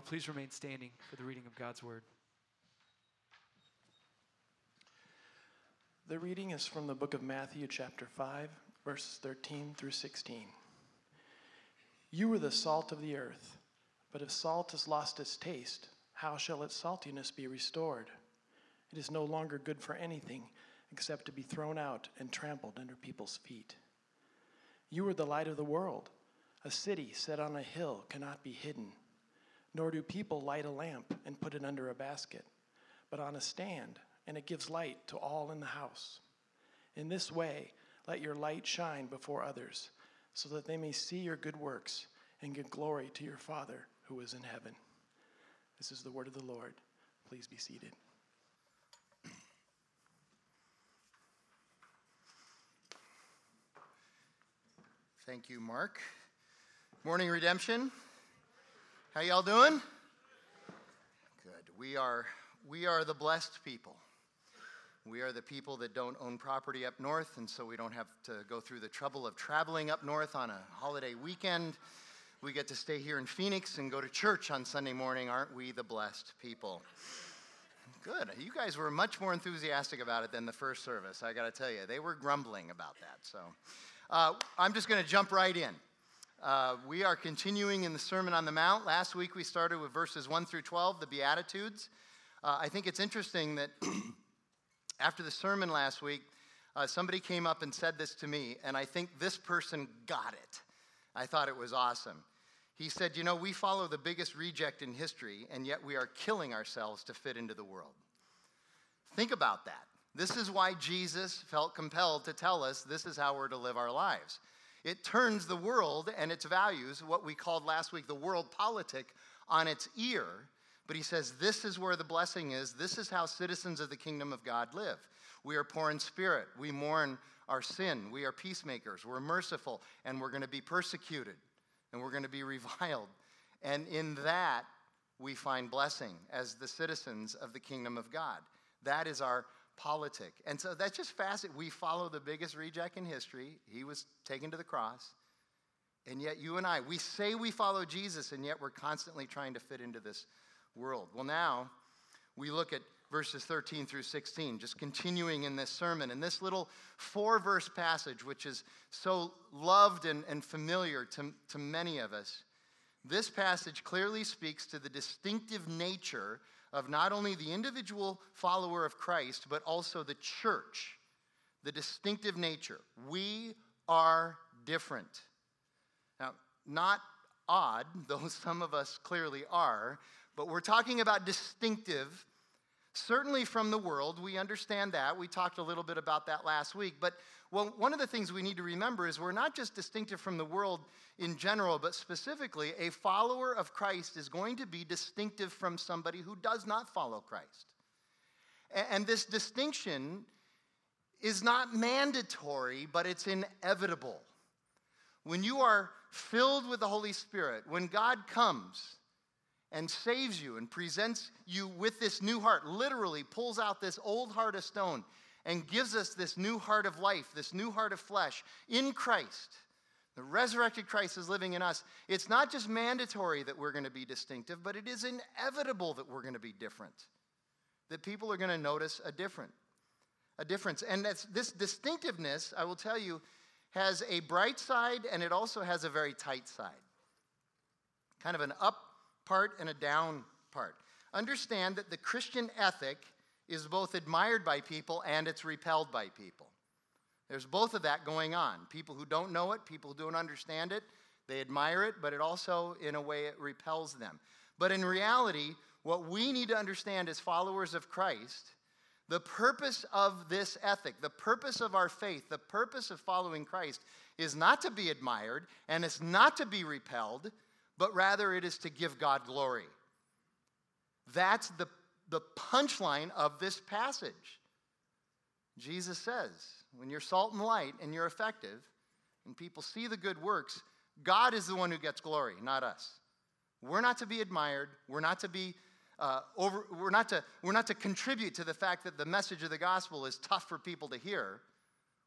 all please remain standing for the reading of God's word? The reading is from the book of Matthew, chapter 5, verses 13 through 16. You are the salt of the earth, but if salt has lost its taste, how shall its saltiness be restored? It is no longer good for anything except to be thrown out and trampled under people's feet. You are the light of the world. A city set on a hill cannot be hidden, nor do people light a lamp and put it under a basket, but on a stand, and it gives light to all in the house. In this way, let your light shine before others, so that they may see your good works and give glory to your Father who is in heaven. This is the word of the Lord. Please be seated. Thank you, Mark. Morning, Redemption. How y'all doing? Good. We are we are the blessed people. We are the people that don't own property up north, and so we don't have to go through the trouble of traveling up north on a holiday weekend. We get to stay here in Phoenix and go to church on Sunday morning. Aren't we the blessed people? Good. You guys were much more enthusiastic about it than the first service, I got to tell you. They were grumbling about that. So uh, I'm just going to jump right in. Uh, we are continuing in the Sermon on the Mount. Last week we started with verses 1 through 12, the Beatitudes. Uh, I think it's interesting that after the sermon last week, uh, somebody came up and said this to me, and I think this person got it. I thought it was awesome. He said, You know, we follow the biggest reject in history, and yet we are killing ourselves to fit into the world. Think about that. This is why Jesus felt compelled to tell us this is how we're to live our lives. It turns the world and its values, what we called last week the world politic, on its ear. But he says this is where the blessing is. This is how citizens of the kingdom of God live. We are poor in spirit. We mourn our sin. We are peacemakers. We're merciful. And we're going to be persecuted. And we're going to be reviled. And in that, we find blessing as the citizens of the kingdom of God. That is our politic. And so that's just fascinating. We follow the biggest reject in history. He was taken to the cross. And yet, you and I, we say we follow Jesus, and yet we're constantly trying to fit into this world. Well, now we look at verses 13 through 16, just continuing in this sermon. And this little four verse passage, which is so loved and, and familiar to, to many of us, this passage clearly speaks to the distinctive nature of not only the individual follower of Christ, but also the church, the distinctive nature. We are different. Now, not odd, though some of us clearly are, but we're talking about distinctive. Certainly from the world, we understand that. We talked a little bit about that last week. But well, one of the things we need to remember is we're not just distinctive from the world in general, but specifically, a follower of Christ is going to be distinctive from somebody who does not follow Christ. And this distinction is not mandatory, but it's inevitable. When you are filled with the Holy Spirit, when God comes and saves you and presents you with this new heart, literally pulls out this old heart of stone and gives us this new heart of life, this new heart of flesh in Christ. The resurrected Christ is living in us. It's not just mandatory that we're going to be distinctive, but it is inevitable that we're going to be different. That people are going to notice a different a difference. And this distinctiveness, I will tell you, has a bright side and it also has a very tight side. Kind of an up part and a down part. Understand that the Christian ethic is both admired by people and it's repelled by people. There's both of that going on. People who don't know it, people who don't understand it, they admire it, but it also, in a way, it repels them. But in reality, what we need to understand as followers of Christ, the purpose of this ethic, the purpose of our faith, the purpose of following Christ is not to be admired and it's not to be repelled, but rather it is to give God glory. That's the the punchline of this passage. Jesus says, when you're salt and light and you're effective, and people see the good works, God is the one who gets glory, not us. We're not to be admired. We're not to be uh, over. We're not to. We're not to contribute to the fact that the message of the gospel is tough for people to hear.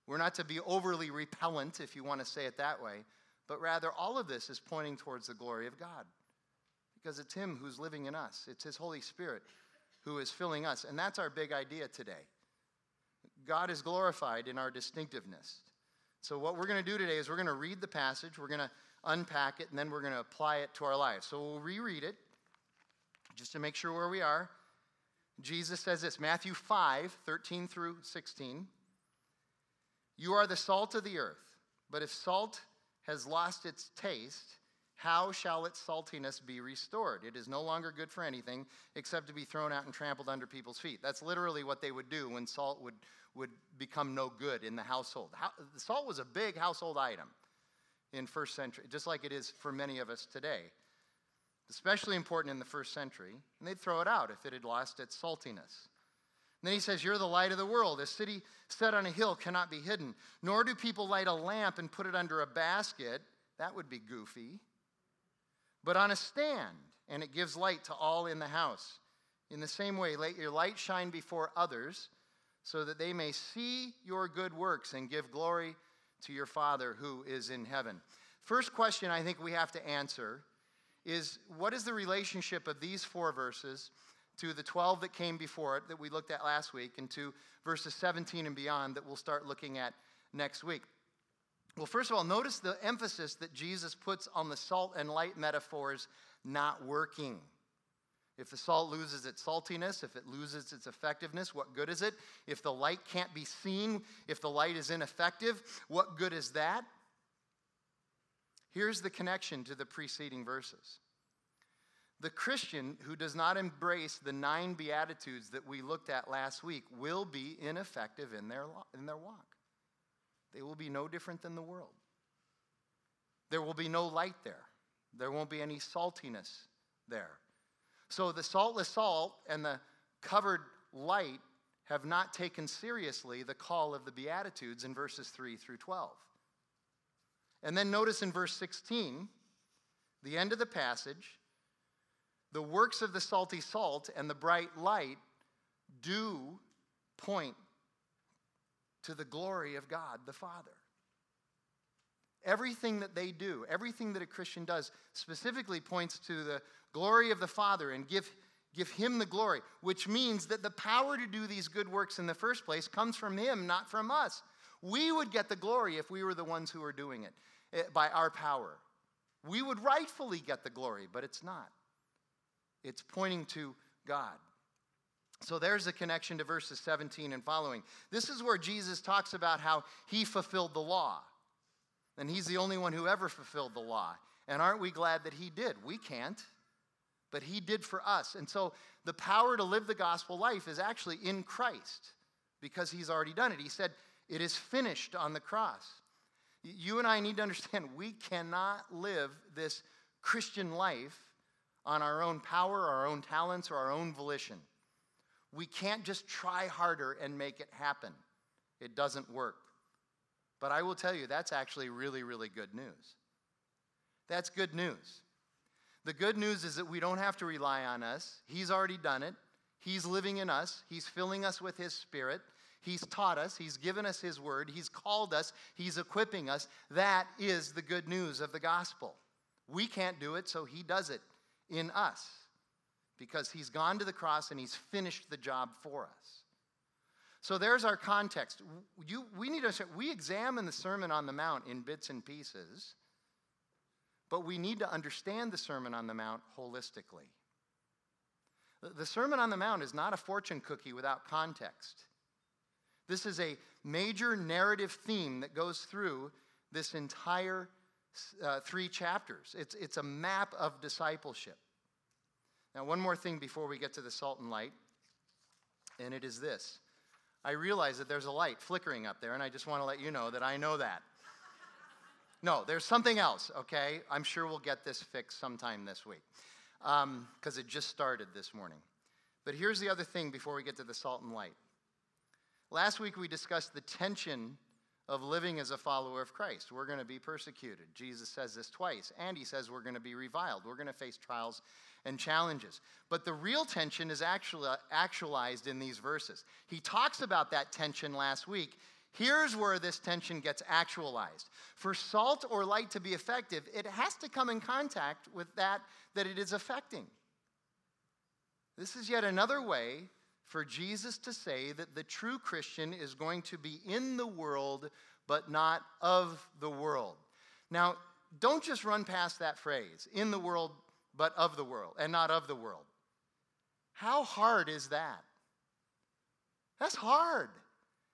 We're not to be overly repellent, if you want to say it that way. But rather, all of this is pointing towards the glory of God, because it's Him who's living in us. It's His Holy Spirit who is filling us. And that's our big idea today. God is glorified in our distinctiveness. So, what we're going to do today is we're going to read the passage, we're going to unpack it, and then we're going to apply it to our lives. So, we'll reread it just to make sure where we are. Jesus says this Matthew 5 13 through 16. You are the salt of the earth, but if salt has lost its taste, how shall its saltiness be restored? It is no longer good for anything except to be thrown out and trampled under people's feet. That's literally what they would do when salt would, would become no good in the household. How, salt was a big household item in first century, just like it is for many of us today. Especially important in the first century, and they'd throw it out if it had lost its saltiness. Then he says, You're the light of the world. A city set on a hill cannot be hidden, nor do people light a lamp and put it under a basket. That would be goofy. But on a stand, and it gives light to all in the house. In the same way, let your light shine before others, so that they may see your good works and give glory to your Father who is in heaven. First question I think we have to answer is what is the relationship of these four verses to the 12 that came before it that we looked at last week, and to verses 17 and beyond that we'll start looking at next week. Well, first of all, notice the emphasis that Jesus puts on the salt and light metaphors not working. If the salt loses its saltiness, if it loses its effectiveness, what good is it? If the light can't be seen, if the light is ineffective, what good is that? Here's the connection to the preceding verses. The Christian who does not embrace the nine Beatitudes that we looked at last week will be ineffective in their, in their walk. They will be no different than the world. There will be no light there, there won't be any saltiness there. So the saltless salt and the covered light have not taken seriously the call of the Beatitudes in verses 3 through 12. And then notice in verse 16, the end of the passage, the works of the salty salt and the bright light do point to the glory of God the Father. Everything that they do, everything that a Christian does, specifically points to the glory of the Father and give, give Him the glory, which means that the power to do these good works in the first place comes from Him, not from us. We would get the glory if we were the ones who were doing it eh, by our power. We would rightfully get the glory, but it's not. It's pointing to God. So there's a connection to verses 17 and following. This is where Jesus talks about how he fulfilled the law. And he's the only one who ever fulfilled the law. And aren't we glad that he did? We can't, but he did for us. And so the power to live the gospel life is actually in Christ because he's already done it. He said, It is finished on the cross. You and I need to understand we cannot live this Christian life on our own power, our own talents, or our own volition. We can't just try harder and make it happen. It doesn't work. But I will tell you, that's actually really, really good news. That's good news. The good news is that we don't have to rely on us. He's already done it. He's living in us. He's filling us with His Spirit. He's taught us. He's given us His Word. He's called us. He's equipping us. That is the good news of the gospel. We can't do it, so He does it in us because he's gone to the cross and he's finished the job for us. So there's our context. You, we need to we examine the Sermon on the Mount in bits and pieces, but we need to understand the Sermon on the Mount holistically. The Sermon on the Mount is not a fortune cookie without context. This is a major narrative theme that goes through this entire uh, three chapters. It's, it's a map of discipleship. Now, one more thing before we get to the salt and light, and it is this. I realize that there's a light flickering up there, and I just want to let you know that I know that. No, there's something else, okay? I'm sure we'll get this fixed sometime this week because um, it just started this morning. But here's the other thing before we get to the salt and light. Last week we discussed the tension of living as a follower of Christ. We're going to be persecuted. Jesus says this twice, and he says we're going to be reviled. We're going to face trials and challenges. But the real tension is actually actualized in these verses. He talks about that tension last week Here's where this tension gets actualized. For salt or light to be effective, it has to come in contact with that that it is affecting. This is yet another way for Jesus to say that the true Christian is going to be in the world, but not of the world. Now, don't just run past that phrase in the world, but of the world, and not of the world. How hard is that? That's hard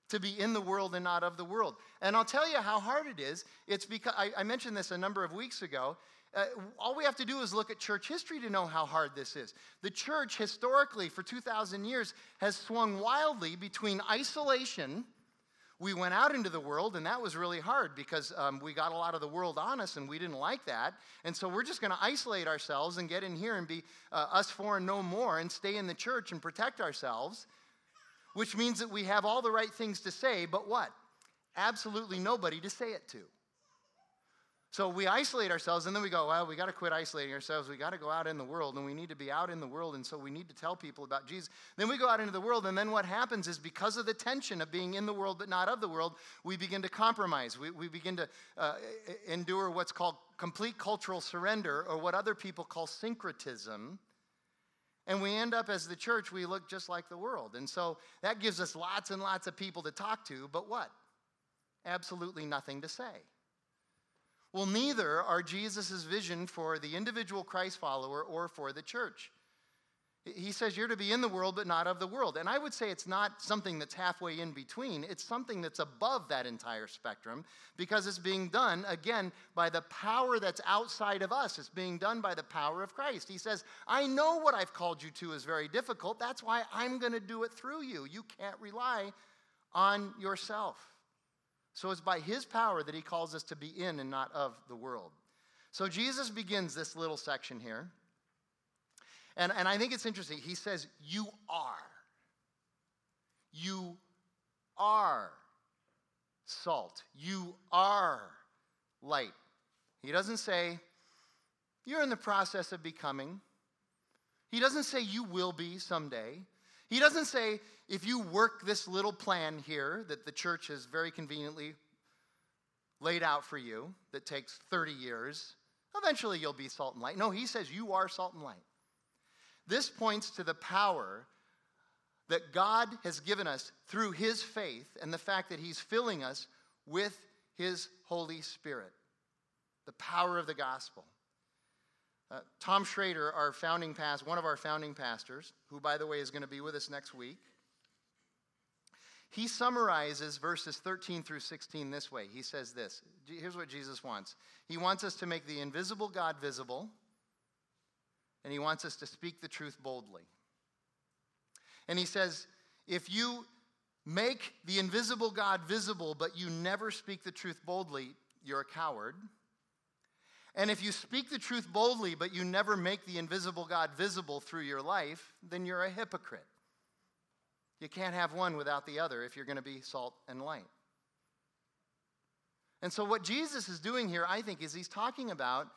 to be in the world and not of the world. And I'll tell you how hard it is. It's because I, I mentioned this a number of weeks ago. Uh, all we have to do is look at church history to know how hard this is. The church, historically, for 2,000 years, has swung wildly between isolation. We went out into the world, and that was really hard because um, we got a lot of the world on us, and we didn't like that. And so we're just going to isolate ourselves and get in here and be uh, us and no more and stay in the church and protect ourselves, which means that we have all the right things to say, but what? Absolutely nobody to say it to. So we isolate ourselves and then we go, well, we got to quit isolating ourselves. We got to go out in the world and we need to be out in the world. And so we need to tell people about Jesus. Then we go out into the world. And then what happens is because of the tension of being in the world but not of the world, we begin to compromise. We, we begin to uh, endure what's called complete cultural surrender or what other people call syncretism. And we end up as the church, we look just like the world. And so that gives us lots and lots of people to talk to, but what? Absolutely nothing to say. Well, neither are Jesus' vision for the individual Christ follower or for the church. He says you're to be in the world, but not of the world. And I would say it's not something that's halfway in between. It's something that's above that entire spectrum because it's being done, again, by the power that's outside of us. It's being done by the power of Christ. He says, I know what I've called you to is very difficult. That's why I'm going to do it through you. You can't rely on yourself. So it's by his power that he calls us to be in and not of the world. So Jesus begins this little section here. And, and I think it's interesting. He says, You are. You are salt. You are light. He doesn't say, You're in the process of becoming. He doesn't say, You will be someday. He doesn't say, if you work this little plan here that the church has very conveniently laid out for you, that takes 30 years, eventually you'll be salt and light. No, he says you are salt and light. This points to the power that God has given us through his faith and the fact that he's filling us with his Holy Spirit. The power of the gospel. Uh, Tom Shrader, our founding past, one of our founding pastors, who, by the way, is going to be with us next week, he summarizes verses 13 through 16 this way. He says this Here's what Jesus wants He wants us to make the invisible God visible, and He wants us to speak the truth boldly. And He says, If you make the invisible God visible, but you never speak the truth boldly, you're a coward. And if you speak the truth boldly, but you never make the invisible God visible through your life, then you're a hypocrite. You can't have one without the other if you're going to be salt and light. And so, what Jesus is doing here, I think, is he's talking about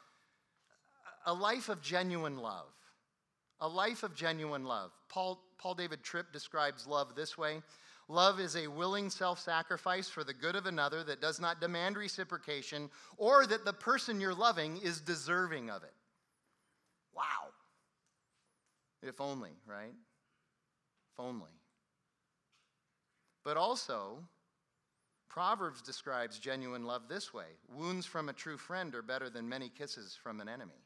a life of genuine love. A life of genuine love. Paul, Paul David Tripp describes love this way Love is a willing self sacrifice for the good of another that does not demand reciprocation or that the person you're loving is deserving of it. Wow. If only, right? If only. But also, Proverbs describes genuine love this way wounds from a true friend are better than many kisses from an enemy.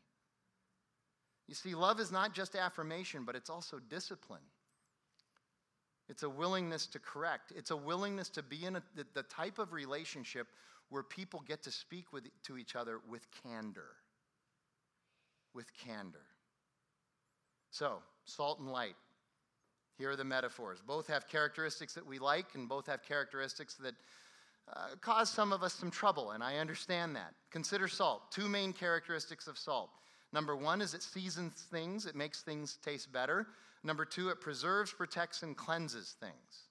You see, love is not just affirmation, but it's also discipline. It's a willingness to correct. It's a willingness to be in a, the, the type of relationship where people get to speak with, to each other with candor. With candor. So, salt and light. Here are the metaphors. Both have characteristics that we like, and both have characteristics that uh, cause some of us some trouble, and I understand that. Consider salt. Two main characteristics of salt. Number one is it seasons things, it makes things taste better. Number two, it preserves, protects, and cleanses things.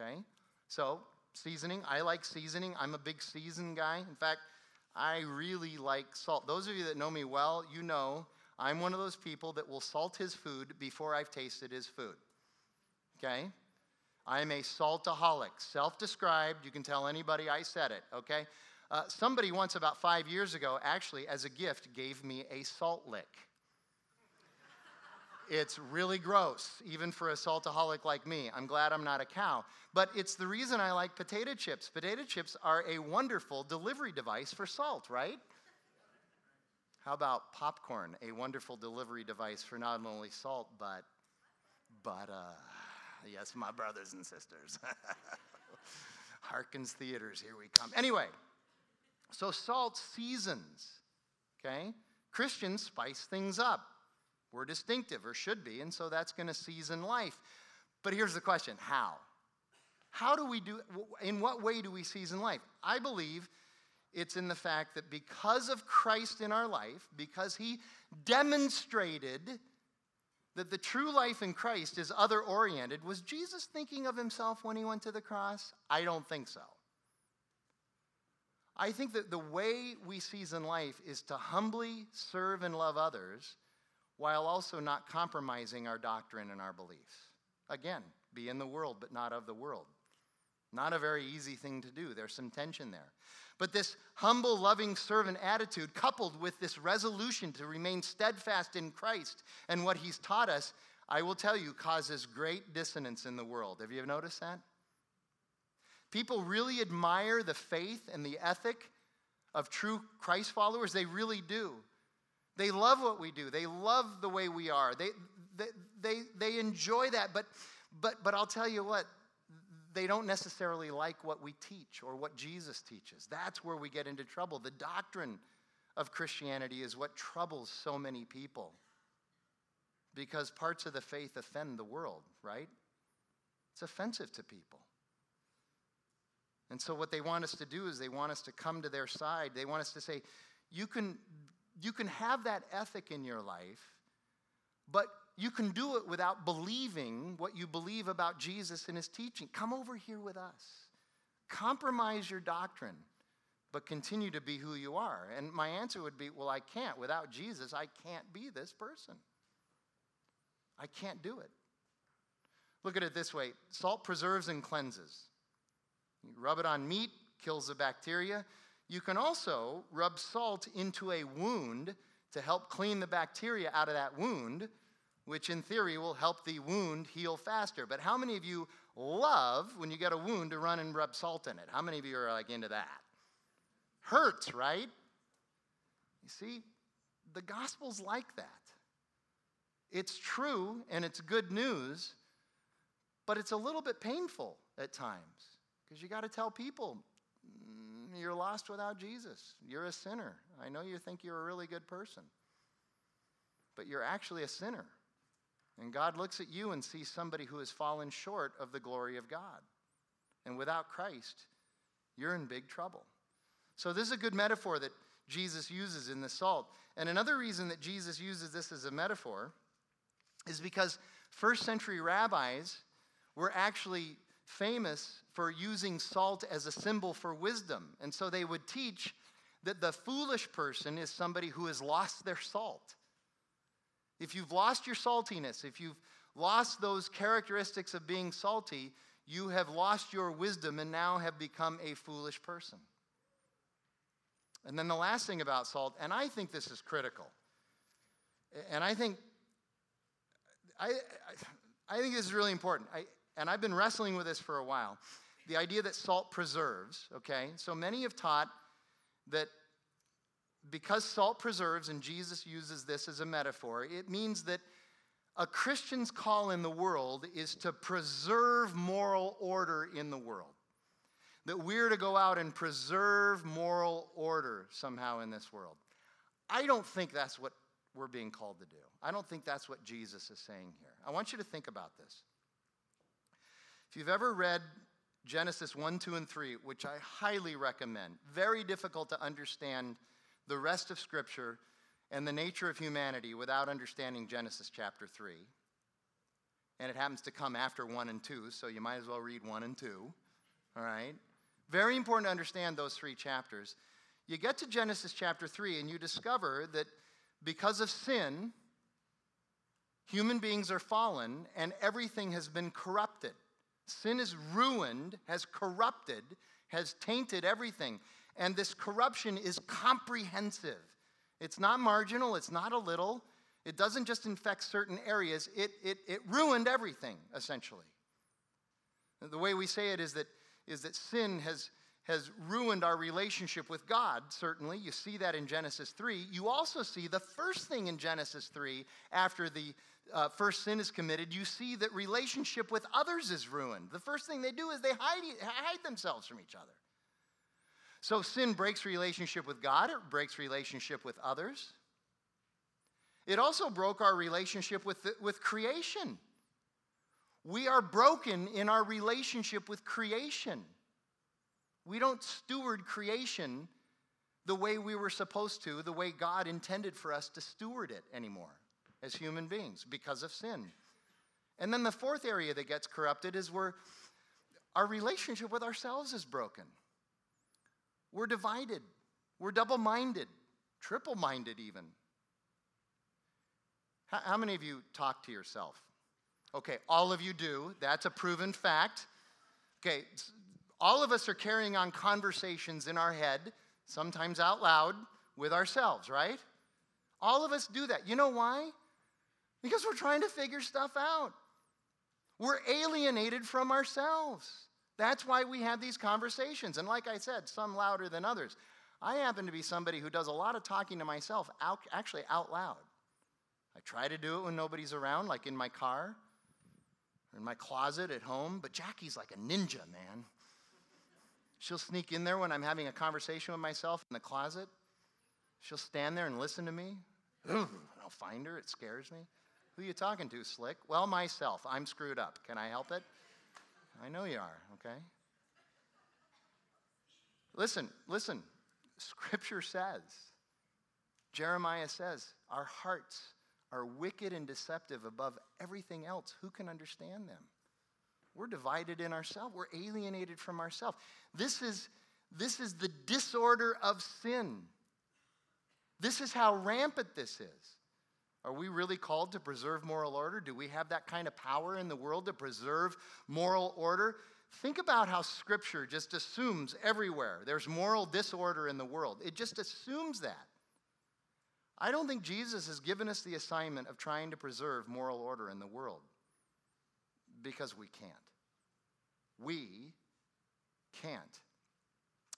Okay? So, seasoning, I like seasoning. I'm a big season guy. In fact, I really like salt. Those of you that know me well, you know I'm one of those people that will salt his food before I've tasted his food. Okay? I'm a saltaholic, self described. You can tell anybody I said it, okay? Uh, somebody once, about five years ago, actually, as a gift, gave me a salt lick. It's really gross, even for a saltaholic like me. I'm glad I'm not a cow. But it's the reason I like potato chips. Potato chips are a wonderful delivery device for salt, right? How about popcorn, a wonderful delivery device for not only salt, but, but, uh, yes, my brothers and sisters. Harkins Theaters, here we come. Anyway, so salt seasons, okay? Christians spice things up. We're distinctive, or should be, and so that's going to season life. But here's the question how? How do we do, in what way do we season life? I believe it's in the fact that because of Christ in our life, because he demonstrated that the true life in Christ is other oriented, was Jesus thinking of himself when he went to the cross? I don't think so. I think that the way we season life is to humbly serve and love others while also not compromising our doctrine and our beliefs. Again, be in the world, but not of the world. Not a very easy thing to do. There's some tension there. But this humble, loving servant attitude, coupled with this resolution to remain steadfast in Christ and what he's taught us, I will tell you, causes great dissonance in the world. Have you noticed that? People really admire the faith and the ethic of true Christ followers. They really do. They love what we do. They love the way we are. They, they, they, they enjoy that. But, but, but I'll tell you what, they don't necessarily like what we teach or what Jesus teaches. That's where we get into trouble. The doctrine of Christianity is what troubles so many people because parts of the faith offend the world, right? It's offensive to people. And so, what they want us to do is they want us to come to their side. They want us to say, you can, you can have that ethic in your life, but you can do it without believing what you believe about Jesus and his teaching. Come over here with us. Compromise your doctrine, but continue to be who you are. And my answer would be well, I can't. Without Jesus, I can't be this person. I can't do it. Look at it this way salt preserves and cleanses. You rub it on meat, kills the bacteria. You can also rub salt into a wound to help clean the bacteria out of that wound which in theory will help the wound heal faster. But how many of you love when you get a wound to run and rub salt in it? How many of you are like into that? Hurts, right? You see, the gospel's like that. It's true and it's good news, but it's a little bit painful at times because you got to tell people mm, you're lost without Jesus. You're a sinner. I know you think you're a really good person, but you're actually a sinner. And God looks at you and sees somebody who has fallen short of the glory of God. And without Christ, you're in big trouble. So, this is a good metaphor that Jesus uses in the salt. And another reason that Jesus uses this as a metaphor is because first century rabbis were actually famous for using salt as a symbol for wisdom. And so they would teach that the foolish person is somebody who has lost their salt. If you've lost your saltiness, if you've lost those characteristics of being salty, you have lost your wisdom and now have become a foolish person. And then the last thing about salt, and I think this is critical, and I think I, I think this is really important. I, and I've been wrestling with this for a while. The idea that salt preserves, okay? So many have taught that because salt preserves, and Jesus uses this as a metaphor, it means that a Christian's call in the world is to preserve moral order in the world. That we're to go out and preserve moral order somehow in this world. I don't think that's what we're being called to do. I don't think that's what Jesus is saying here. I want you to think about this. If you've ever read Genesis 1, 2, and 3, which I highly recommend, very difficult to understand the rest of Scripture and the nature of humanity without understanding Genesis chapter 3. And it happens to come after 1 and 2, so you might as well read 1 and 2. All right? Very important to understand those three chapters. You get to Genesis chapter 3, and you discover that because of sin, human beings are fallen and everything has been corrupted. Sin is ruined, has corrupted, has tainted everything. And this corruption is comprehensive. It's not marginal, it's not a little. It doesn't just infect certain areas, it, it, it ruined everything, essentially. The way we say it is that, is that sin has, has ruined our relationship with God, certainly. You see that in Genesis 3. You also see the first thing in Genesis 3 after the uh, first sin is committed, you see that relationship with others is ruined. The first thing they do is they hide, hide themselves from each other. So sin breaks relationship with God, it breaks relationship with others. It also broke our relationship with, the, with creation. We are broken in our relationship with creation. We don't steward creation the way we were supposed to, the way God intended for us to steward it anymore as human beings because of sin. And then the fourth area that gets corrupted is where our relationship with ourselves is broken. We're divided, we're double minded, triple minded, even. How, how, many of you talk to yourself? Okay, all of you do. That's a proven fact. Okay, all of us are carrying on conversations in our head, sometimes out loud, with ourselves, right? All of us do that. You know why? Because we're trying to figure stuff out. We're alienated from ourselves. That's why we have these conversations. And like I said, some louder than others. I happen to be somebody who does a lot of talking to myself, out, actually out loud. I try to do it when nobody's around, like in my car or in my closet at home. But Jackie's like a ninja, man. She'll sneak in there when I'm having a conversation with myself in the closet. She'll stand there and listen to me. I'll find her, it scares me. Who you talking to, Slick? Well, myself. I'm screwed up. Can I help it? I know you are, okay? Listen, listen. Scripture says, Jeremiah says, our hearts are wicked and deceptive above everything else. Who can understand them? We're divided in ourselves. We're alienated from ourselves. This is, this is the disorder of sin. This is how rampant this is. Are we really called to preserve moral order? Do we have that kind of power in the world to preserve moral order? Think about how Scripture just assumes everywhere there's moral disorder in the world. It just assumes that. I don't think Jesus has given us the assignment of trying to preserve moral order in the world because we can't. We can't.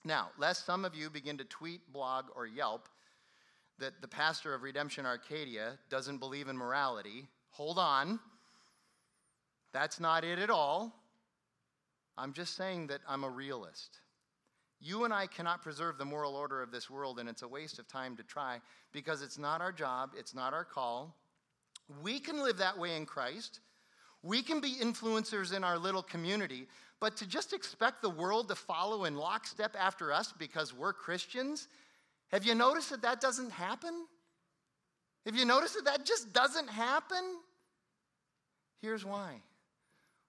Now, lest some of you begin to tweet, blog, or Yelp that the pastor of Redemption Arcadia doesn't believe in morality. Hold on. That's not it at all. I'm just saying that I'm a realist. You and I cannot preserve the moral order of this world, and it's a waste of time to try because it's not our job, it's not our call. We can live that way in Christ. We can be influencers in our little community, but to just expect the world to follow in lockstep after us because we're Christians, have you noticed that that doesn't happen? Have you noticed that that just doesn't happen? Here's why.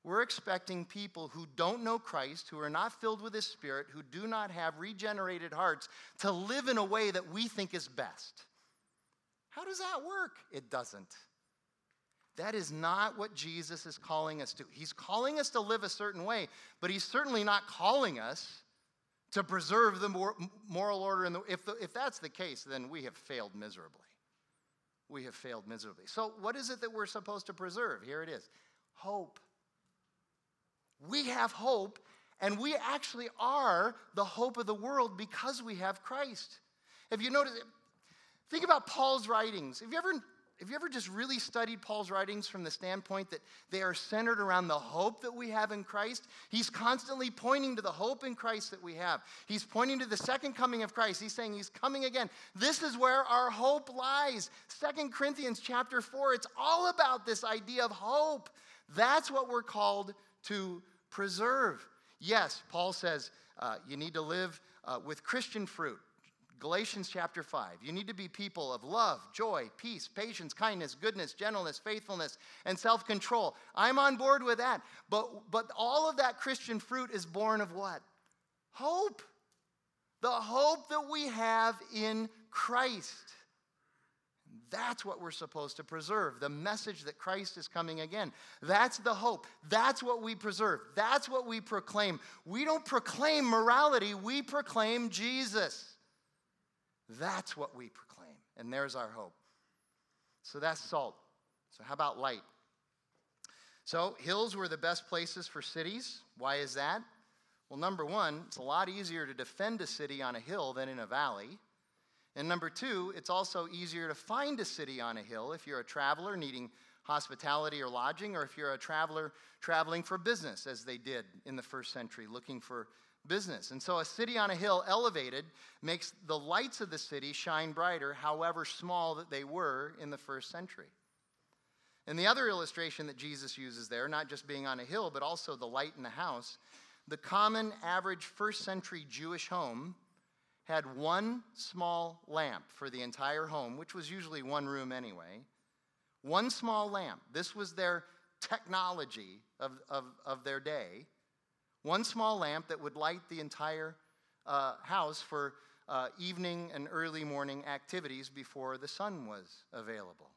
We're expecting people who don't know Christ, who are not filled with His Spirit, who do not have regenerated hearts, to live in a way that we think is best. How does that work? It doesn't. That is not what Jesus is calling us to. He's calling us to live a certain way, but He's certainly not calling us to preserve the moral order. The, if, the, if that's the case, then we have failed miserably. We have failed miserably. So, what is it that we're supposed to preserve? Here it is hope. We have hope, and we actually are the hope of the world because we have Christ. Have you noticed? Think about Paul's writings. Have you ever have you ever just really studied Paul's writings from the standpoint that they are centered around the hope that we have in Christ? He's constantly pointing to the hope in Christ that we have. He's pointing to the second coming of Christ. He's saying he's coming again. This is where our hope lies. Second Corinthians chapter 4, it's all about this idea of hope. That's what we're called to preserve. Yes, Paul says uh, you need to live uh, with Christian fruit. Galatians chapter 5. You need to be people of love, joy, peace, patience, kindness, goodness, gentleness, faithfulness, and self control. I'm on board with that. But, but all of that Christian fruit is born of what? Hope. The hope that we have in Christ. That's what we're supposed to preserve the message that Christ is coming again. That's the hope. That's what we preserve. That's what we proclaim. We don't proclaim morality, we proclaim Jesus. That's what we proclaim. And there's our hope. So that's salt. So, how about light? So, hills were the best places for cities. Why is that? Well, number one, it's a lot easier to defend a city on a hill than in a valley. And number two, it's also easier to find a city on a hill if you're a traveler needing hospitality or lodging, or if you're a traveler traveling for business, as they did in the first century, looking for business. And so a city on a hill elevated makes the lights of the city shine brighter, however small that they were in the first century. And the other illustration that Jesus uses there, not just being on a hill, but also the light in the house, the common average first century Jewish home had one small lamp for the entire home, which was usually one room anyway. One small lamp. This was their technology of, of, of their day. One small lamp that would light the entire uh, house for uh, evening and early morning activities before the sun was available.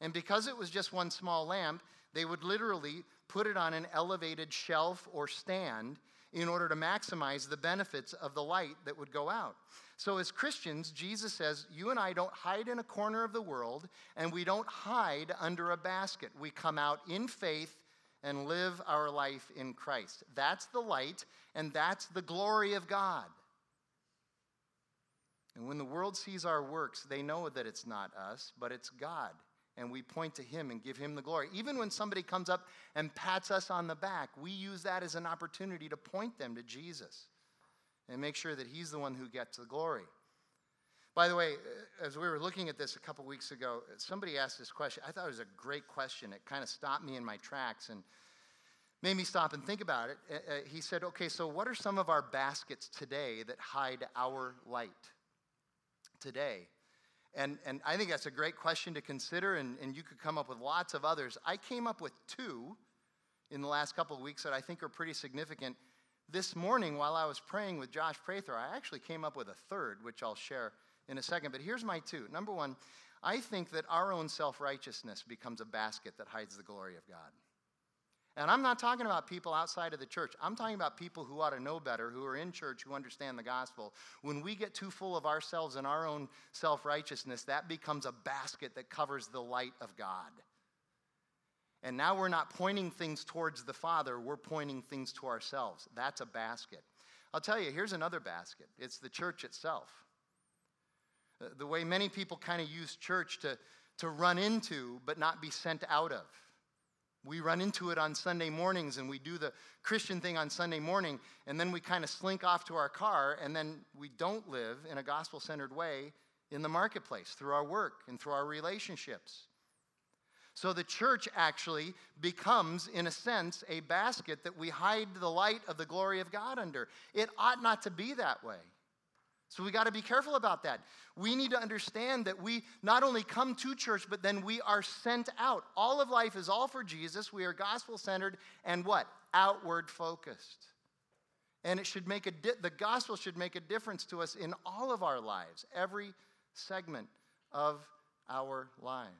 And because it was just one small lamp, they would literally put it on an elevated shelf or stand in order to maximize the benefits of the light that would go out. So, as Christians, Jesus says, You and I don't hide in a corner of the world, and we don't hide under a basket. We come out in faith and live our life in Christ. That's the light, and that's the glory of God. And when the world sees our works, they know that it's not us, but it's God and we point to him and give him the glory. Even when somebody comes up and pats us on the back, we use that as an opportunity to point them to Jesus and make sure that he's the one who gets the glory. By the way, uh, as we were looking at this a couple weeks ago, somebody asked this question. I thought it was a great question. It kind of stopped me in my tracks and made me stop and think about it. Uh, uh, he said, Okay, so what are some of our baskets today that hide our light? Today. And, and I think that's a great question to consider, and, and you could come up with lots of others. I came up with two in the last couple of weeks that I think are pretty significant. This morning, while I was praying with Josh Prather, I actually came up with a third, which I'll share in a second. But here's my two. Number one, I think that our own self righteousness becomes a basket that hides the glory of God. And I'm not talking about people outside of the church. I'm talking about people who ought to know better, who are in church, who understand the gospel. When we get too full of ourselves and our own self righteousness, that becomes a basket that covers the light of God. And now we're not pointing things towards the Father, we're pointing things to ourselves. That's a basket. I'll tell you, here's another basket it's the church itself. Uh, the way many people kind of use church to, to run into but not be sent out of. We run into it on Sunday mornings and we do the Christian thing on Sunday morning, and then we kind of slink off to our car, and then we don't live in a gospel centered way in the marketplace through our work and through our relationships. So the church actually becomes, in a sense, a basket that we hide the light of the glory of God under. It ought not to be that way. So we got to be careful about that. We need to understand that we not only come to church, but then we are sent out. All of life is all for Jesus. We are gospel centered and what? Outward focused. And it should make a di- the gospel should make a difference to us in all of our lives, every segment of our lives.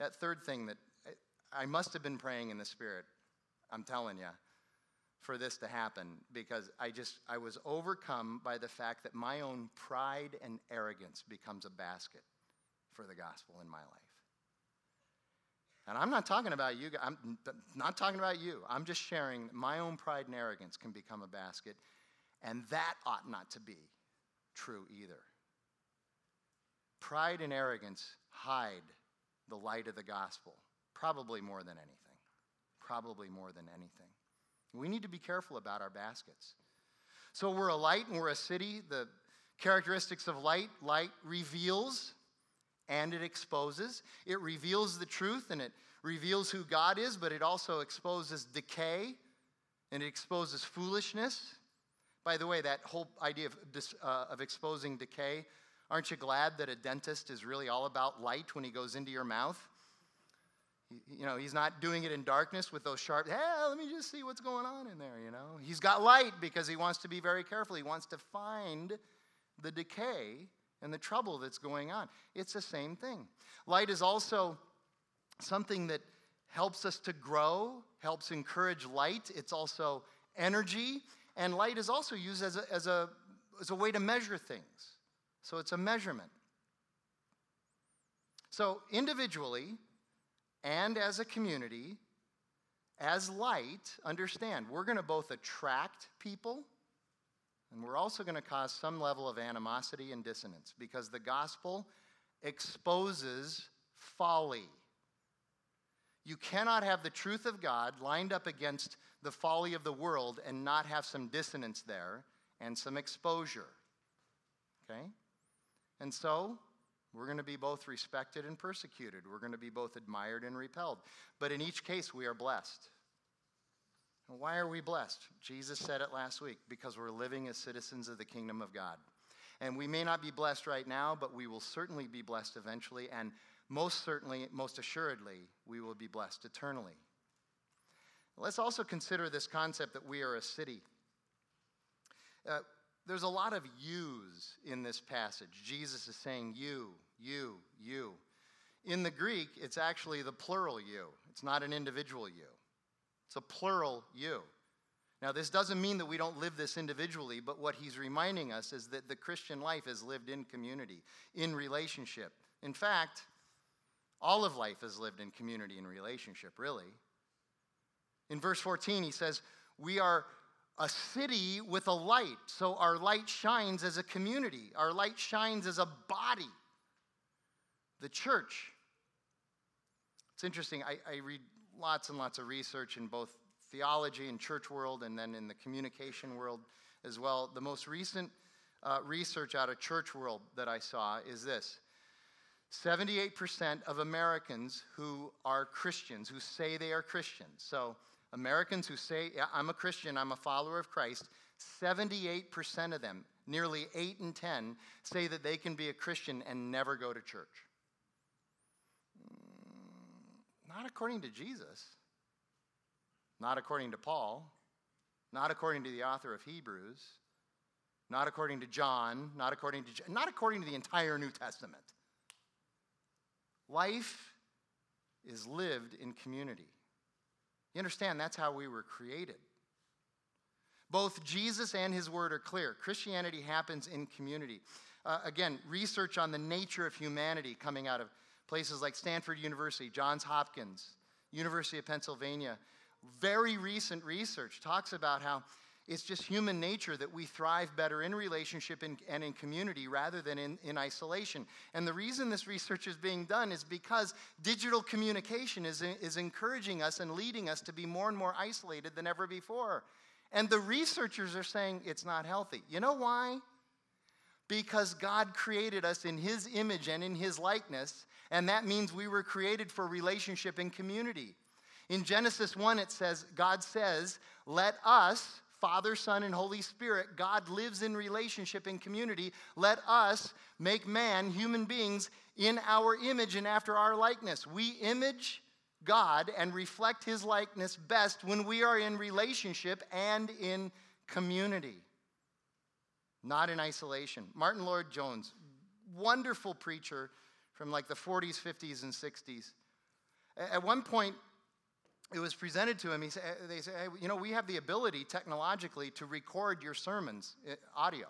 That third thing that I must have been praying in the Spirit, I'm telling you for this to happen because I just I was overcome by the fact that my own pride and arrogance becomes a basket for the gospel in my life. And I'm not talking about you. I'm not talking about you. I'm just sharing my own pride and arrogance can become a basket, and that ought not to be true either. Pride and arrogance hide the light of the gospel, probably more than anything. Probably more than anything. We need to be careful about our baskets. So we're a light and we're a city. The characteristics of light light reveals and it exposes. It reveals the truth and it reveals who God is, but it also exposes decay and it exposes foolishness. By the way, that whole idea of, uh, of exposing decay, aren't you glad that a dentist is really all about light when he goes into your mouth? You know, he's not doing it in darkness with those sharp, hey, let me just see what's going on in there, you know. He's got light because he wants to be very careful. He wants to find the decay and the trouble that's going on. It's the same thing. Light is also something that helps us to grow, helps encourage light. It's also energy, and light is also used as a, as a, as a way to measure things. So it's a measurement. So, individually and as a community, as light, understand, we're going to both attract people and we're also going to cause some level of animosity and dissonance because the gospel exposes folly. You cannot have the truth of God lined up against the folly of the world and not have some dissonance there and some exposure. Okay? And so, we're going to be both respected and persecuted. We're going to be both admired and repelled. But in each case, we are blessed. And why are we blessed? Jesus said it last week because we're living as citizens of the kingdom of God. And we may not be blessed right now, but we will certainly be blessed eventually. And most certainly, most assuredly, we will be blessed eternally. Let's also consider this concept that we are a city. Uh, there's a lot of yous in this passage. Jesus is saying you, you, you. In the Greek, it's actually the plural you, it's not an individual you. It's a plural you. Now, this doesn't mean that we don't live this individually, but what he's reminding us is that the Christian life is lived in community, in relationship. In fact, all of life is lived in community and relationship, really. In verse 14, he says, We are a city with a light. So our light shines as a community, our light shines as a body, the church. It's interesting. I, I read lots and lots of research in both theology and church world and then in the communication world as well. The most recent uh, research out of church world that I saw is this 78% of Americans who are Christians, who say they are Christians, so Americans who say, yeah, I'm a Christian, I'm a follower of Christ, 78% of them, nearly 8 in 10, say that they can be a Christian and never go to church. Mm, not according to Jesus, not according to Paul, not according to the author of Hebrews, not according to John, not according to not according to the entire New Testament. Life is lived in community. You understand, that's how we were created. Both Jesus and his word are clear. Christianity happens in community. Uh, again, research on the nature of humanity coming out of places like Stanford University, Johns Hopkins, University of Pennsylvania. Very recent research talks about how it's just human nature that we thrive better in relationship and, and in community rather than in, in isolation. And the reason this research is being done is because digital communication is, is encouraging us and leading us to be more and more isolated than ever before. And the researchers are saying it's not healthy. You know why? Because God created us in His image and in His likeness, and that means we were created for relationship and community. In Genesis 1, it says, God says, Let us, Father, Son, and Holy Spirit, God lives in relationship and community. Let us make man, human beings, in our image and after our likeness. We image God and reflect his likeness best when we are in relationship and in community, not in isolation. Martyn Lloyd-Jones, wonderful preacher from like the 40s, 50s, and 60s. At one point, it was presented to him. He said, they said, hey, you know, we have the ability technologically to record your sermons, eh, audio.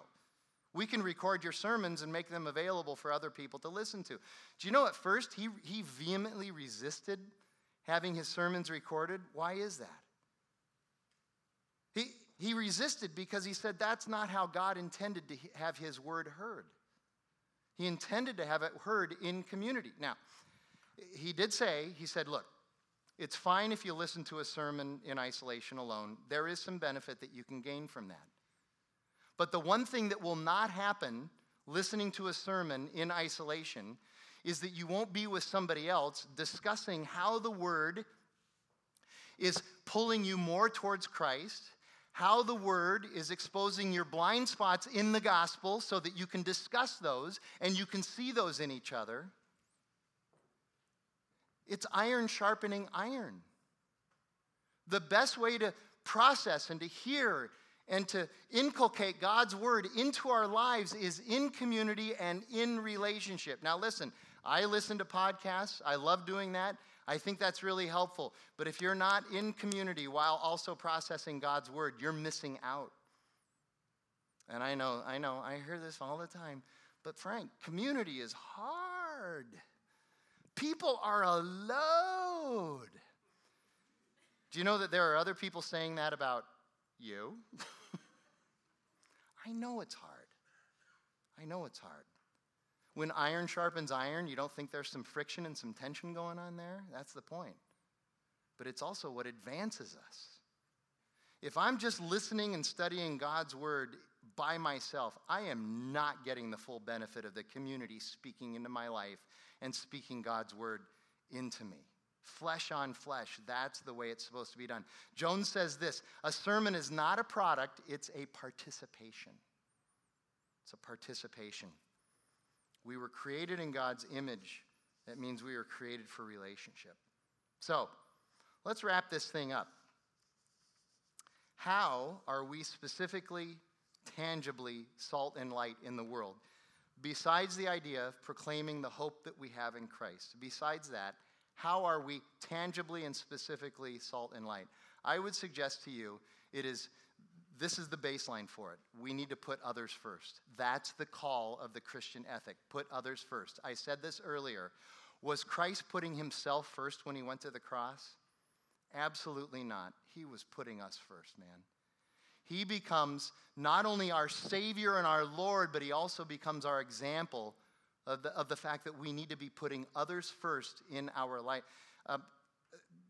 We can record your sermons and make them available for other people to listen to. Do you know at first he, he vehemently resisted having his sermons recorded? Why is that? He, he resisted because he said that's not how God intended to have his word heard. He intended to have it heard in community. Now, he did say, he said, look, it's fine if you listen to a sermon in isolation alone. There is some benefit that you can gain from that. But the one thing that will not happen listening to a sermon in isolation is that you won't be with somebody else discussing how the word is pulling you more towards Christ, how the word is exposing your blind spots in the gospel so that you can discuss those and you can see those in each other. It's iron sharpening iron. The best way to process and to hear and to inculcate God's word into our lives is in community and in relationship. Now, listen, I listen to podcasts, I love doing that. I think that's really helpful. But if you're not in community while also processing God's word, you're missing out. And I know, I know, I hear this all the time. But Frank, community is hard. People are a load. Do you know that there are other people saying that about you? I know it's hard. I know it's hard. When iron sharpens iron, you don't think there's some friction and some tension going on there? That's the point. But it's also what advances us. If I'm just listening and studying God's word by myself, I am not getting the full benefit of the community speaking into my life and speaking God's word into me. Flesh on flesh, that's the way it's supposed to be done. Jones says this a sermon is not a product, it's a participation. It's a participation. We were created in God's image. That means we were created for relationship. So, let's wrap this thing up. How are we specifically, tangibly salt and light in the world? Besides the idea of proclaiming the hope that we have in Christ, besides that, how are we tangibly and specifically salt and light? I would suggest to you it is this is the baseline for it. We need to put others first. That's the call of the Christian ethic. Put others first. I said this earlier. Was Christ putting himself first when he went to the cross? Absolutely not. He was putting us first, man. He becomes not only our Savior and our Lord, but he also becomes our example of the, of the fact that we need to be putting others first in our life. Uh,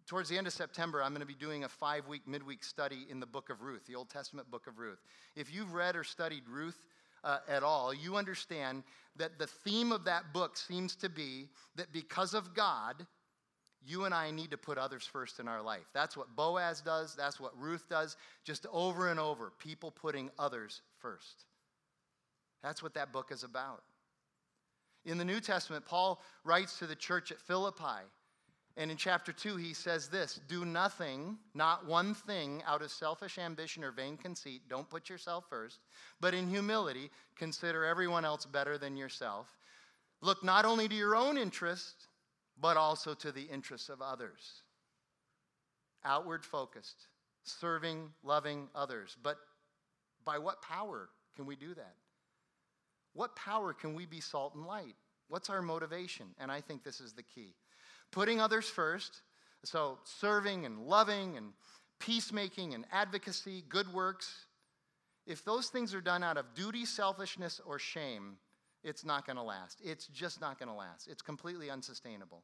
towards the end of September, I'm going to be doing a five week, midweek study in the book of Ruth, the Old Testament book of Ruth. If you've read or studied Ruth uh, at all, you understand that the theme of that book seems to be that because of God, you and I need to put others first in our life. That's what Boaz does, that's what Ruth does, just over and over, people putting others first. That's what that book is about. In the New Testament, Paul writes to the church at Philippi and in chapter 2, he says this Do nothing, not one thing, out of selfish ambition or vain conceit. Don't put yourself first, but in humility, consider everyone else better than yourself. Look not only to your own interest, but also to the interests of others. Outward focused, serving, loving others. But by what power can we do that? What power can we be salt and light? What's our motivation? And I think this is the key putting others first. So, serving and loving and peacemaking and advocacy, good works. If those things are done out of duty, selfishness, or shame, it's not going to last. It's just not going to last. It's completely unsustainable.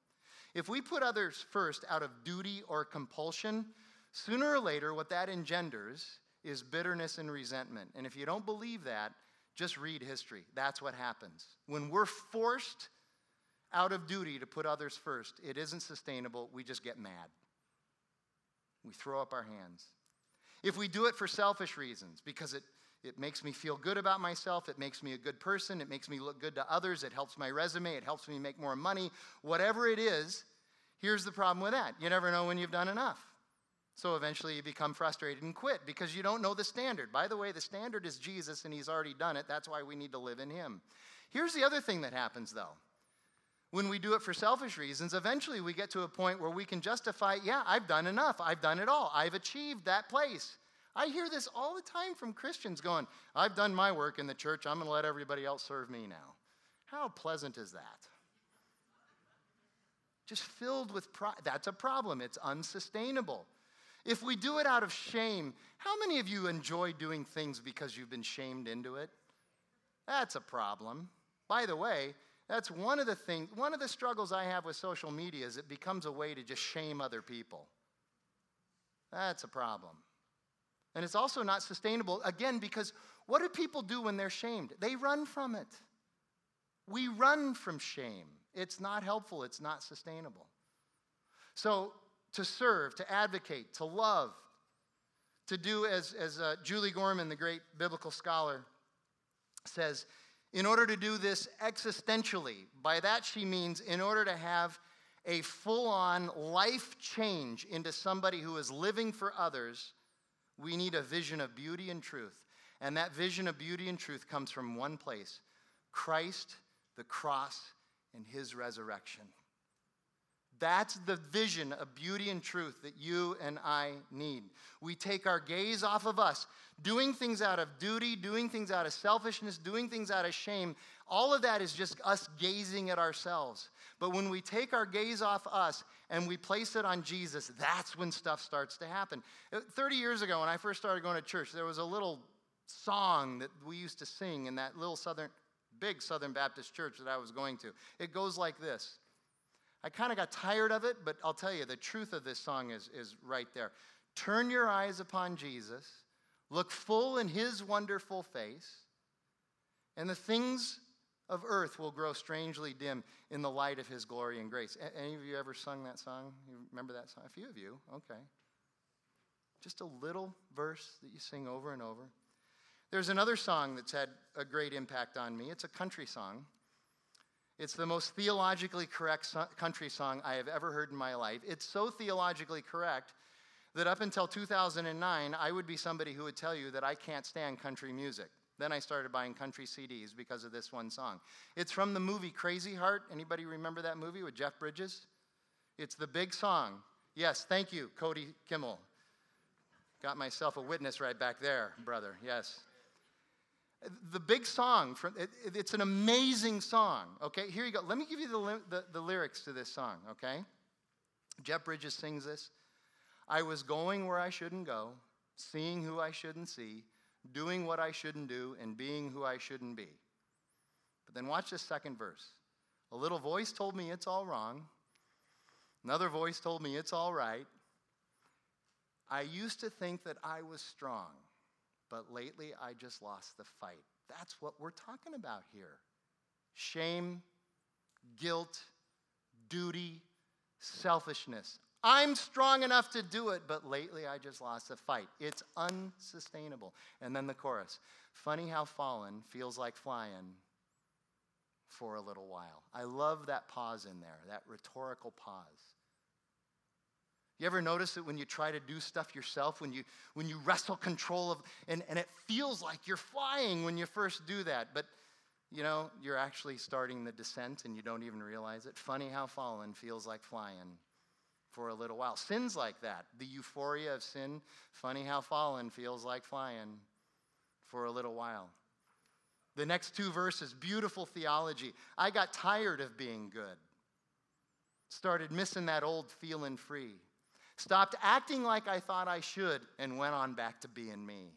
If we put others first out of duty or compulsion, sooner or later, what that engenders is bitterness and resentment. And if you don't believe that, just read history. That's what happens. When we're forced out of duty to put others first, it isn't sustainable. We just get mad. We throw up our hands. If we do it for selfish reasons, because it, it makes me feel good about myself, it makes me a good person, it makes me look good to others, it helps my resume, it helps me make more money, whatever it is, here's the problem with that. You never know when you've done enough. So eventually you become frustrated and quit because you don't know the standard. By the way, the standard is Jesus and he's already done it. That's why we need to live in him. Here's the other thing that happens though when we do it for selfish reasons, eventually we get to a point where we can justify, yeah, I've done enough. I've done it all. I've achieved that place. I hear this all the time from Christians going, I've done my work in the church. I'm going to let everybody else serve me now. How pleasant is that? Just filled with pride. That's a problem. It's unsustainable. If we do it out of shame, how many of you enjoy doing things because you've been shamed into it? That's a problem. By the way, that's one of the things, one of the struggles I have with social media is it becomes a way to just shame other people. That's a problem. And it's also not sustainable, again, because what do people do when they're shamed? They run from it. We run from shame. It's not helpful, it's not sustainable. So, to serve, to advocate, to love, to do as, as uh, Julie Gorman, the great biblical scholar, says, in order to do this existentially. By that, she means in order to have a full on life change into somebody who is living for others, We need a vision of beauty and truth. And that vision of beauty and truth comes from one place Christ, the cross, and his resurrection. That's the vision of beauty and truth that you and I need. We take our gaze off of us, doing things out of duty, doing things out of selfishness, doing things out of shame. All of that is just us gazing at ourselves. But when we take our gaze off us and we place it on Jesus, that's when stuff starts to happen. Uh, 30 years ago, when I first started going to church, there was a little song that we used to sing in that little southern, big Southern Baptist church that I was going to. It goes like this I kind of got tired of it, but I'll tell you, the truth of this song is, is right there. Turn your eyes upon Jesus, look full in his wonderful face, and the things of earth will grow strangely dim in the light of his glory and grace. A- any of you ever sung that song? You remember that song? A few of you, okay. Just a little verse that you sing over and over. There's another song that's had a great impact on me. It's a country song. It's the most theologically correct so- country song I have ever heard in my life. It's so theologically correct that up until 2009, I would be somebody who would tell you that I can't stand country music. Then I started buying country CDs because of this one song. It's from the movie Crazy Heart. Anybody remember that movie with Jeff Bridges? It's the big song. Yes, thank you, Cody Kimmel. Got myself a witness right back there, brother. Yes the big song from it, it's an amazing song okay? Here you go. Let me give you the, the, the, lyrics to this song okay? Jeff bridges sings this. I was going where i shouldn't go seeing who i shouldn't see doing what i shouldn't do and being who i shouldn't be. But then watch this second verse. A little voice told me it's all wrong. Another voice told me it's all right. I used to think that i was strong but lately I just lost the fight. That's what we're talking about here shame, guilt, duty, selfishness. I'm strong enough to do it, but lately I just lost the fight. It's unsustainable. And then the chorus Funny how fallen feels like flying for a little while. I love that pause in there, that rhetorical pause. You ever notice that when you try to do stuff yourself, when you, when you wrestle control of, and, and it feels like you're flying when you first do that, but you know, you're actually starting the descent and you don't even realize it. Funny how fallen feels like flying for a little while. Sin's like that. The euphoria of sin, funny how fallen feels like flying for a little while. The next two verses, beautiful theology. I got tired of being good. Started missing that old feeling free stopped acting like I thought I should, and went on back to being me.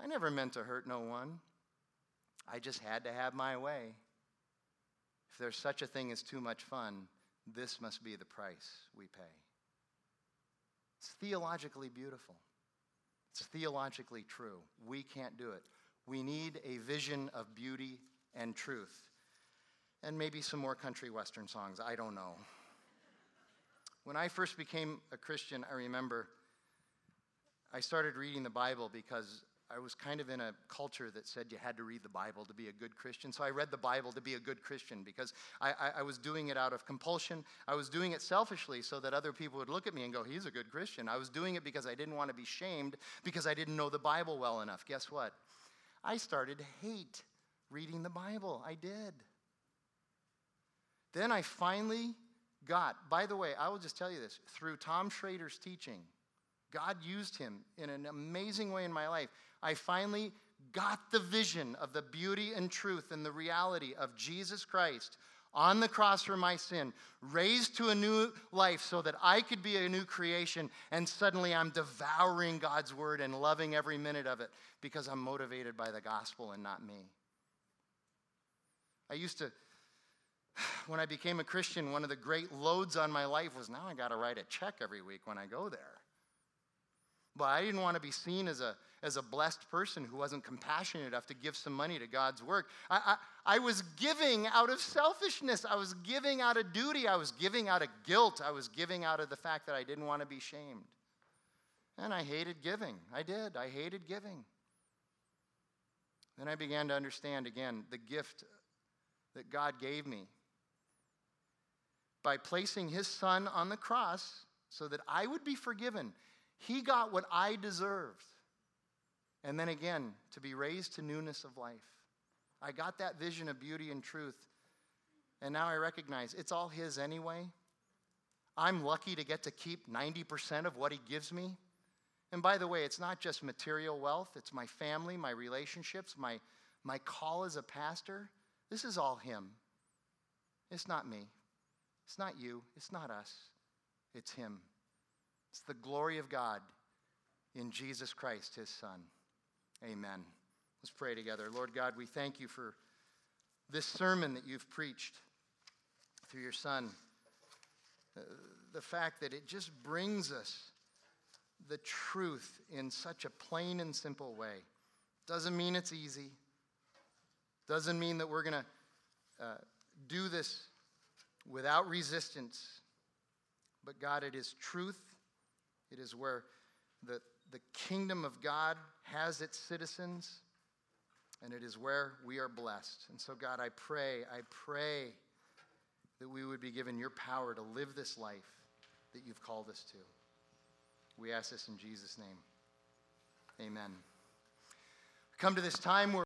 I never meant to hurt no one. I just had to have my way. If there's such a thing as too much fun, this must be the price we pay. It's theologically beautiful. It's theologically true. We can't do it. We need a vision of beauty and truth. And maybe some more country western songs. I don't know. When I first became a Christian, I remember I started reading the Bible because I was kind of in a culture that said you had to read the Bible to be a good Christian. So I read the Bible to be a good Christian because I, I, I, was doing it out of compulsion. I was doing it selfishly so that other people would look at me and go, he's a good Christian. I was doing it because I didn't want to be shamed because I didn't know the Bible well enough. Guess what? I started to hate reading the Bible. I did. Then I finally God, by the way, I will just tell you this through Tom Shrader's teaching, God used him in an amazing way in my life. I finally got the vision of the beauty and truth and the reality of Jesus Christ on the cross for my sin, raised to a new life so that I could be a new creation, and suddenly I'm devouring God's word and loving every minute of it because I'm motivated by the gospel and not me. I used to when I became a Christian, one of the great loads on my life was now I got to write a check every week when I go there. But I didn't want to be seen as a, as a blessed person who wasn't compassionate enough to give some money to God's work. I, I, I was giving out of selfishness. I was giving out of duty. I was giving out of guilt. I was giving out of the fact that I didn't want to be shamed. And I hated giving. I did. I hated giving. Then I began to understand again the gift that God gave me by placing his son on the cross so that I would be forgiven. He got what I deserved. And then again, to be raised to newness of life. I got that vision of beauty and truth. And now I recognize it's all His anyway. I'm lucky to get to keep 90% of what He gives me. And by the way, it's not just material wealth, it's my family, my relationships, my, my call as a pastor. This is all Him. It's not me. It's not you. It's not us. It's Him. It's the glory of God in Jesus Christ, His Son. Amen. Let's pray together. Lord God, we thank you for this sermon that you've preached through your Son. Uh, the fact that it just brings us the truth in such a plain and simple way. Doesn't mean it's easy. Doesn't mean that we're going to uh, do this without resistance. But God, it is truth. It is where the, the kingdom of God has its citizens, and it is where we are blessed. And so, God, I pray, I pray that we would be given your power to live this life that you've called us to. We ask this in Jesus' name. Amen. Come to this time where